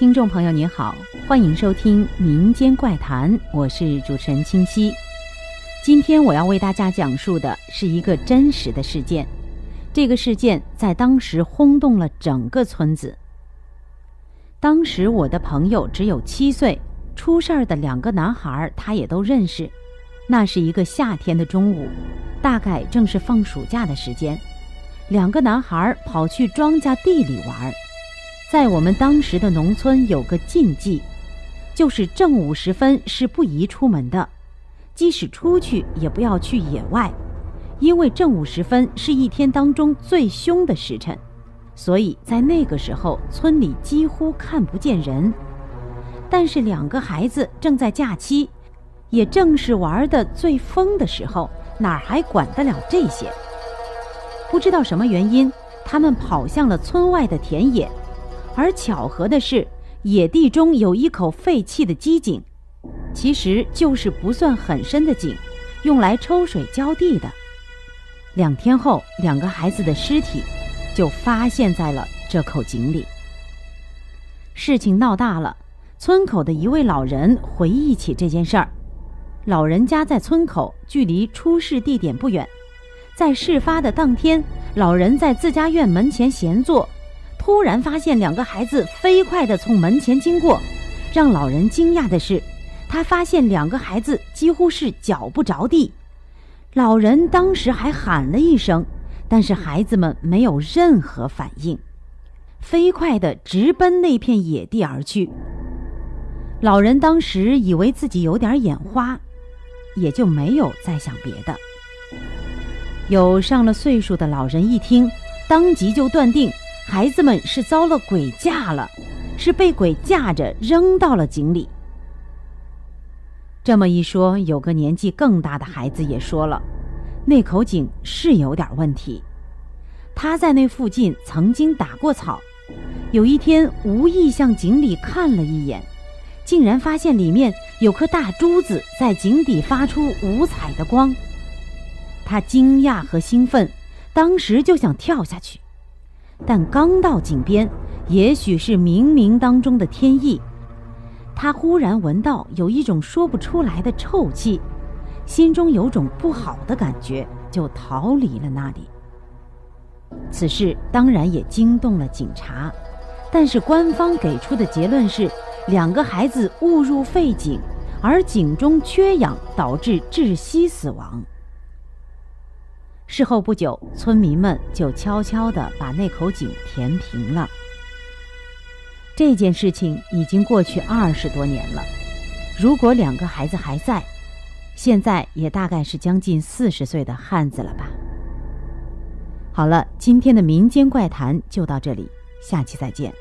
听众朋友您好，欢迎收听《民间怪谈》，我是主持人清晰。今天我要为大家讲述的是一个真实的事件，这个事件在当时轰动了整个村子。当时我的朋友只有七岁，出事儿的两个男孩他也都认识。那是一个夏天的中午，大概正是放暑假的时间，两个男孩跑去庄稼地里玩儿。在我们当时的农村有个禁忌，就是正午时分是不宜出门的，即使出去也不要去野外，因为正午时分是一天当中最凶的时辰，所以在那个时候村里几乎看不见人。但是两个孩子正在假期，也正是玩的最疯的时候，哪还管得了这些？不知道什么原因，他们跑向了村外的田野。而巧合的是，野地中有一口废弃的机井，其实就是不算很深的井，用来抽水浇地的。两天后，两个孩子的尸体就发现在了这口井里。事情闹大了，村口的一位老人回忆起这件事儿。老人家在村口，距离出事地点不远。在事发的当天，老人在自家院门前闲坐。突然发现两个孩子飞快地从门前经过，让老人惊讶的是，他发现两个孩子几乎是脚不着地。老人当时还喊了一声，但是孩子们没有任何反应，飞快地直奔那片野地而去。老人当时以为自己有点眼花，也就没有再想别的。有上了岁数的老人一听，当即就断定。孩子们是遭了鬼架了，是被鬼架着扔到了井里。这么一说，有个年纪更大的孩子也说了，那口井是有点问题。他在那附近曾经打过草，有一天无意向井里看了一眼，竟然发现里面有颗大珠子在井底发出五彩的光。他惊讶和兴奋，当时就想跳下去。但刚到井边，也许是冥冥当中的天意，他忽然闻到有一种说不出来的臭气，心中有种不好的感觉，就逃离了那里。此事当然也惊动了警察，但是官方给出的结论是，两个孩子误入废井，而井中缺氧导致窒息死亡。事后不久，村民们就悄悄地把那口井填平了。这件事情已经过去二十多年了。如果两个孩子还在，现在也大概是将近四十岁的汉子了吧。好了，今天的民间怪谈就到这里，下期再见。